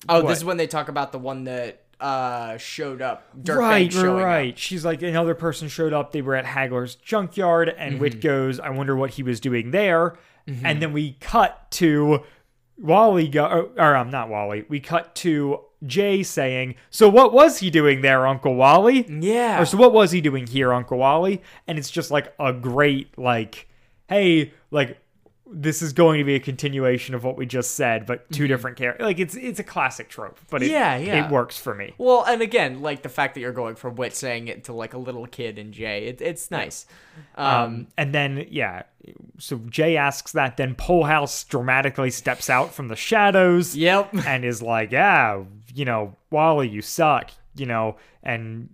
oh, What? this is when they talk about the one that uh showed up. Dirk right, right. Up. She's like another person showed up. They were at Hagler's junkyard, and Mm-hmm. Whit goes, "I wonder what he was doing there." And then we cut to Wally go, or, or um, not Wally. We cut to Jay saying, "So what was he doing there, Uncle Wally?" Yeah. Or so what was he doing here, Uncle Wally? And it's just like a great like, hey, like this is going to be a continuation of what we just said, but 2 different characters. Like it's it's a classic trope, but it, Mm-hmm. Yeah, yeah. it works for me. Well, and again, like the fact that you're going from Whit saying it to like a little kid and Jay, it, it's nice. Um, Um, and then yeah, so Jay asks that. Then Polehouse dramatically steps out from the shadows. Yep. and is like, yeah, you know, Wally, you suck, you know, and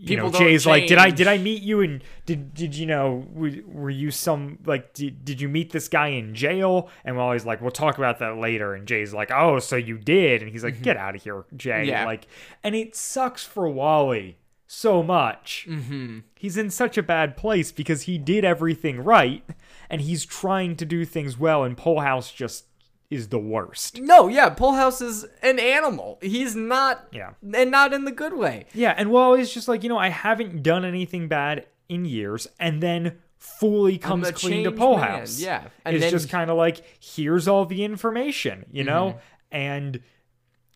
you People know, Jay's like, did I did I meet you and did did you know were, were you some like did, did you meet this guy in jail? And Wally's like, we'll talk about that later. And Jay's like, oh, so you did? And he's like, get out of here, Jay. Yeah. Like, and it sucks for Wally so much. Mm-hmm. He's in such a bad place because he did everything right and he's trying to do things well, and Polehouse just is the worst. No, yeah, Polehouse is an animal. He's not, Yeah. and not in the good way. Yeah, and Wally's just like, you know, I haven't done anything bad in years, and then fully comes clean to man, yeah. And it's just kind of like, here's all the information, you know, Mm-hmm. and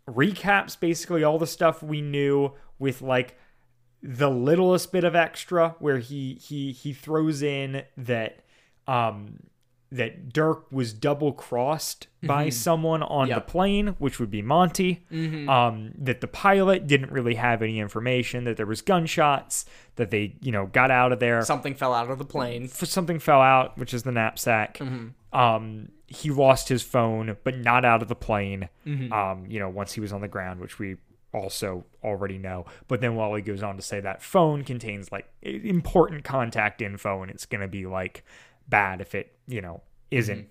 recaps basically all the stuff we knew with like the littlest bit of extra where he he he throws in that um that Dirk was double crossed by someone on Mm-hmm. Yep. Mm-hmm. the plane, which would be Monty. Um, that the pilot didn't really have any information, that there was gunshots, that they, you know, got out of there. Something fell out of the plane. Something fell out, which is the knapsack. Mm-hmm. Um, he lost his phone, but not out of the plane. Mm-hmm. Um, you know, once he was on the ground, which we also already know. But then Wally goes on to say that phone contains like important contact info, and it's gonna be like bad if it, you know, isn't.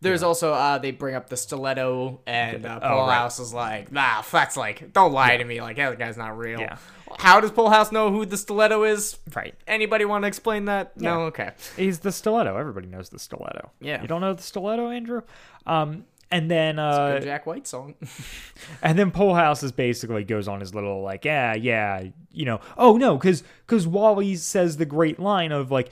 There's also uh they bring up the stiletto and uh, Oh, right. Polehouse is like, nah, that's like, don't lie to me, like yeah, that guy's not real. Yeah. How does Polehouse know who the stiletto is? Right. Anybody want to explain that? No, okay. He's the stiletto. Everybody knows the stiletto. Yeah. You don't know the stiletto, Andrew? Um, and then uh, Good Jack White song. And then Polehouse is basically goes on his little like, yeah, yeah, you know. Oh no, because because Wally says the great line of like,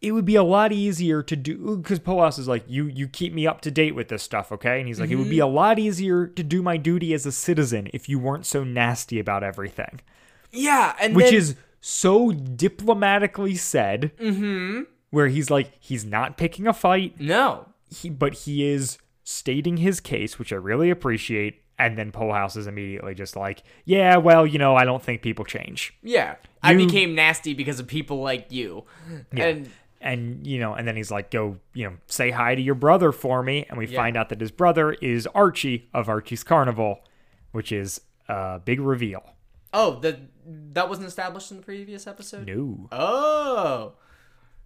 it would be a lot easier to do because Polehouse is like, you you keep me up to date with this stuff, okay? And he's like, it would be a lot easier to do my duty as a citizen if you weren't so nasty about everything, yeah, and which then- is so diplomatically said. Mm-hmm. Where he's like, he's not picking a fight no. he but he is stating his case, which I really appreciate. And then Polehouse is immediately just like, yeah, well, you know, I don't think people change. Yeah, I became nasty because of people like you. And And, you know, and then he's like, go, you know, say hi to your brother for me. And we Yeah. find out that his brother is Archie of Archie's Carnival, which is a big reveal. oh, the that wasn't established in the previous episode. No. Oh,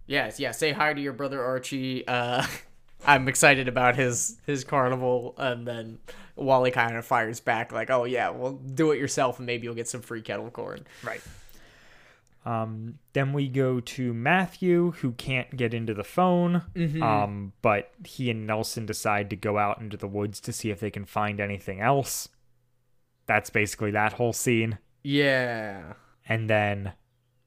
yes, yeah. Say hi to your brother Archie. Uh, I'm excited about his his carnival, and then Wally kind of fires back like, "Oh yeah, well, do it yourself, and maybe you'll get some free kettle corn." Right. Um, then we go to Matthew, who can't get into the phone. Um, but he and Nelson decide to go out into the woods to see if they can find anything else. That's basically that whole scene. Yeah. And then,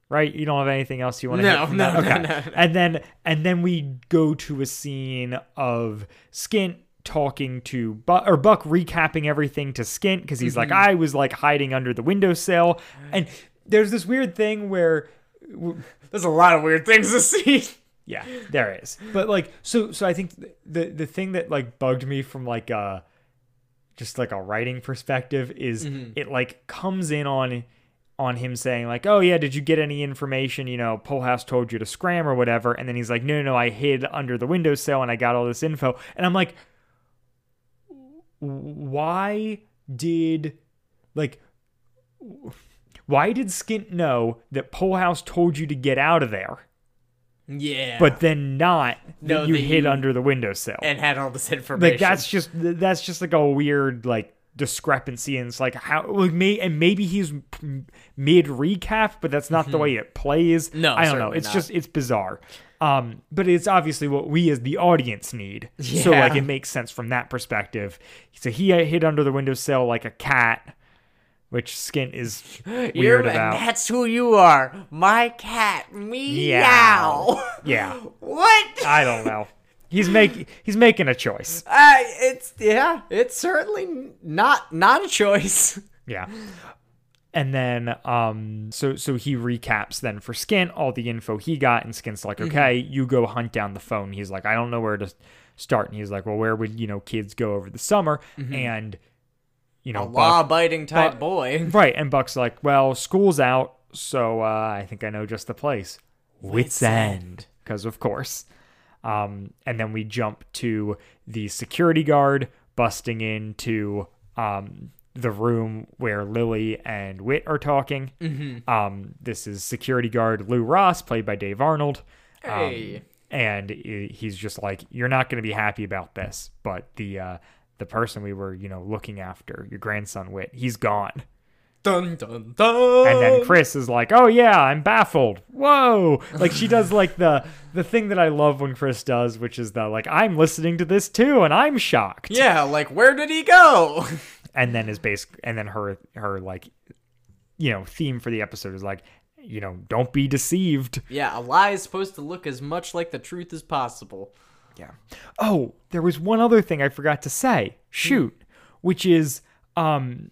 right? You don't have anything else you want to No, no, that? no, no, no. And then, and then we go to a scene of Skint talking to Buck or Buck recapping everything to Skint because he's Mm-hmm. like, I was like hiding under the windowsill, and there's this weird thing where There's a lot of weird things to see. yeah, there is. But like so so I think the the thing that like bugged me from like uh just like a writing perspective is it like comes in on on him saying like, "Oh yeah, did you get any information, you know, Polehouse told you to scram or whatever." And then he's like, "No, no, no, I hid under the windowsill and I got all this info." And I'm like, "Why did like why did Skint know that Polehouse told you to get out of there?" Yeah. but then not that No, you that hid you- under the windowsill. and had all this information. Like that's just that's just like a weird like discrepancy, and it's like how like may and maybe he's mid recap, but that's not the way it plays. Mm-hmm. No, I don't know. It's not. just it's bizarre. Um, but it's obviously what we as the audience need. So like it makes sense from that perspective. So he hid under the windowsill like a cat, which Skint is You're, weird about. that's who you are, my cat. Meow. Yeah. what? I don't know. He's making he's making a choice. Uh, it's yeah, it's certainly not not a choice. Yeah. And then um so so he recaps then for Skint all the info he got and Skint's like, Mm-hmm. "Okay, you go hunt down the phone." He's like, "I don't know where to start." And he's like, "Well, where would, you know, kids go over the summer?" And you know. A Buck- law-abiding type Buck- boy. Right, and Buck's like, "Well, school's out, so uh, I think I know just the place. Whit's End, because of course." Um, and then we jump to the security guard busting into um, the room where Lily and Whit are talking. Mm-hmm. Um, this is security guard Lou Ross, played by Dave Arnold. Um, Hey. and he's just like, "You're not going to be happy about this, but the uh, the person we were, you know, looking after, your grandson Whit, he's gone." Dun dun dun. and then Chris is like, "Oh yeah, I'm baffled." Whoa! Like she does like the the thing that I love when Chris does, which is the like, "I'm listening to this too, and I'm shocked." Yeah, like where did he go? And then is basic, and then her her like, you know, theme for the episode is like, you know, don't be deceived. yeah, a lie is supposed to look as much like the truth as possible. Yeah. Oh, there was one other thing I forgot to say. Shoot, which is um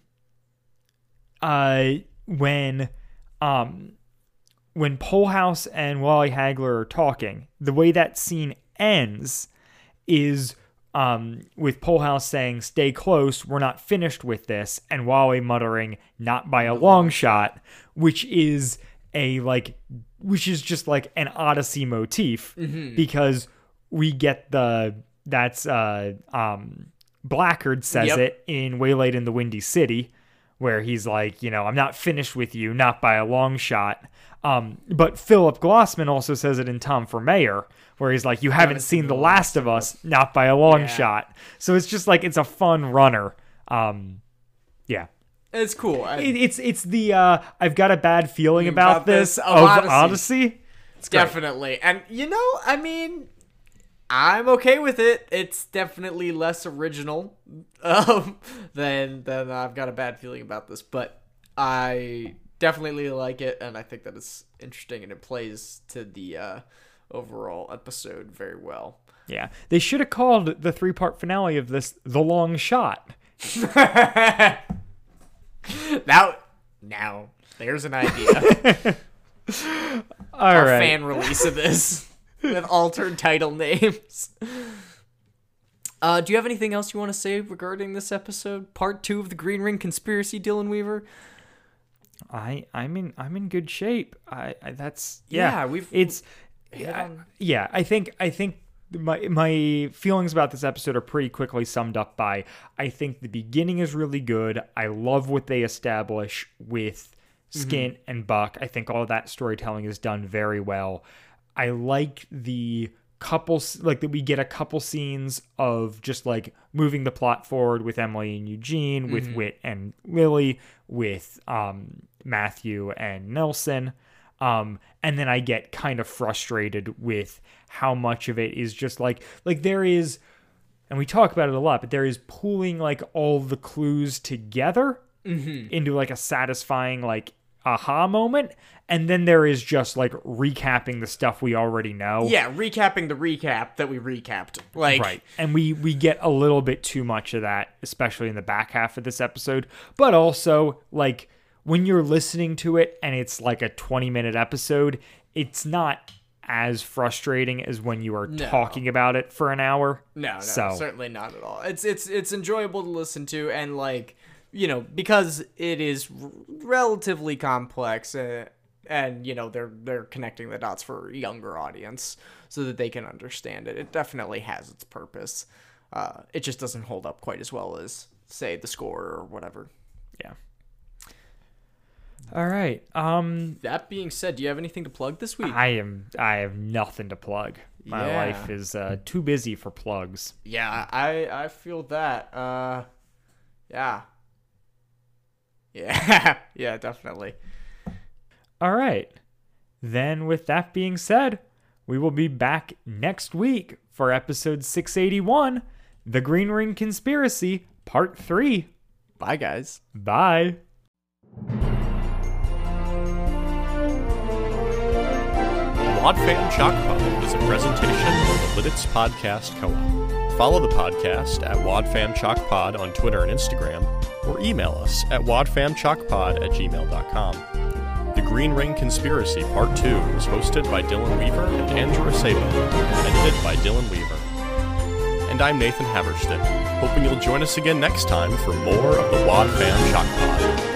uh when um when Polehouse and Wally Hagler are talking, the way that scene ends is um with Polehouse saying stay close, we're not finished with this and Wally muttering not by a long shot, which is a like which is just like an Odyssey motif because we get the that's uh um Blackgaard says Yep. it in Waylaid in the Windy City where he's like, you know, I'm not finished with you, not by a long shot. Um, but Philip Glossman also says it in Tom for Mayor, where he's like, you haven't seen The Last of Us, not by a long Yeah. shot. So it's just like it's a fun runner. Um, yeah. It's cool. I- It, it's it's the uh, I've got a bad feeling about, About this this of Odyssey. Odyssey. It's great. definitely. And you know, I mean, I'm okay with it. It's definitely less original um, than than I've got a bad feeling about this, but I definitely like it, and I think that it's interesting and it plays to the uh, overall episode very well. Yeah, they should have called the three part finale of this the long shot. now, now, there's an idea. All a right. fan release of this with altered title names. Uh, do you have anything else you want to say regarding this episode? Part two of the Green Ring conspiracy, Dylan Weaver. I I'm in I'm in good shape. I, I that's yeah. Yeah, we've- it's I- yeah. I think I think my my feelings about this episode are pretty quickly summed up by I think the beginning is really good. I love what they establish with Skint and Buck. I think all that storytelling is done very well. I like the couple like that we get a couple scenes of just like moving the plot forward with Emily and Eugene, with Wit and Lily, with um Matthew and Nelson. Um and then I get kind of frustrated with how much of it is just like like there is and we talk about it a lot, but there is pulling like all the clues together into like a satisfying like aha moment, and then there is just like recapping the stuff we already know. Yeah, recapping the recap that we recapped. Like, Right. And we we get a little bit too much of that, especially in the back half of this episode. But also, like when you're listening to it and it's like a 20 minute episode, it's not as frustrating as when you are No. talking about it for an hour. No, no, So- certainly not at all. It's it's it's enjoyable to listen to, and like you know, because it is r- relatively complex, uh, and you know they're they're connecting the dots for a younger audience so that they can understand it. It definitely has its purpose. Uh, it just doesn't hold up quite as well as say the score or whatever. Yeah. All right. Um That being said, do you have anything to plug this week? I am I have nothing to plug. My Yeah. life is uh, too busy for plugs. Yeah, I I feel that. Uh, yeah, yeah, yeah, definitely. All right. Then, with that being said, we will be back next week for episode 681 The Green Ring Conspiracy, Part 3. Bye, guys. Bye. Wadfam Chalk Pod is a presentation of the Lidditz Podcast Co-op. Follow the podcast at Wadfam Chalk Pod on Twitter and Instagram, or email us at wadfamchalkpod at gmail.com. The Green Ring Conspiracy Part 2 was hosted by Dylan Weaver and Andrew Sabo, and edited by Dylan Weaver. And I'm Nathan Haverstick, hoping you'll join us again next time for more of the Wadfam Chalk Pod.